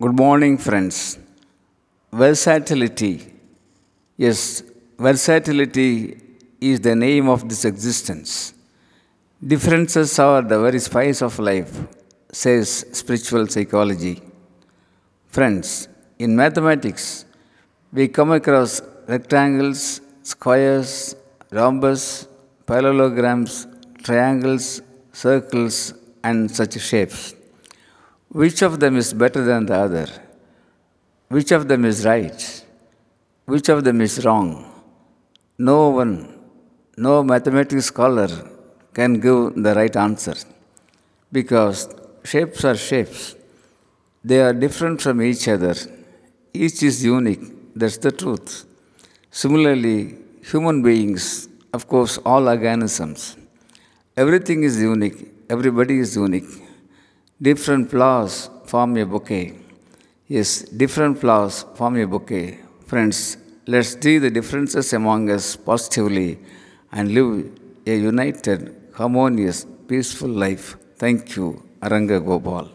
Good morning, friends. Versatility. Yes, versatility is the name of this existence. Differences are the very spice of life, says spiritual psychology. Friends, in mathematics, we come across rectangles, squares, rhombus, parallelograms, triangles, circles, and such shapes. Which of them is better than the other? Which of them is right? Which of them is wrong? No one, no mathematics scholar can give the right answer because shapes are shapes. They are different from each other. Each is unique. That's the truth. Similarly, human beings, of course, all organisms, everything is unique. Everybody is unique. Different flowers form a bouquet. Yes, different flowers form a bouquet. Friends, let's see the differences among us positively and live a united, harmonious, peaceful life. Thank you, Aranga Gopal.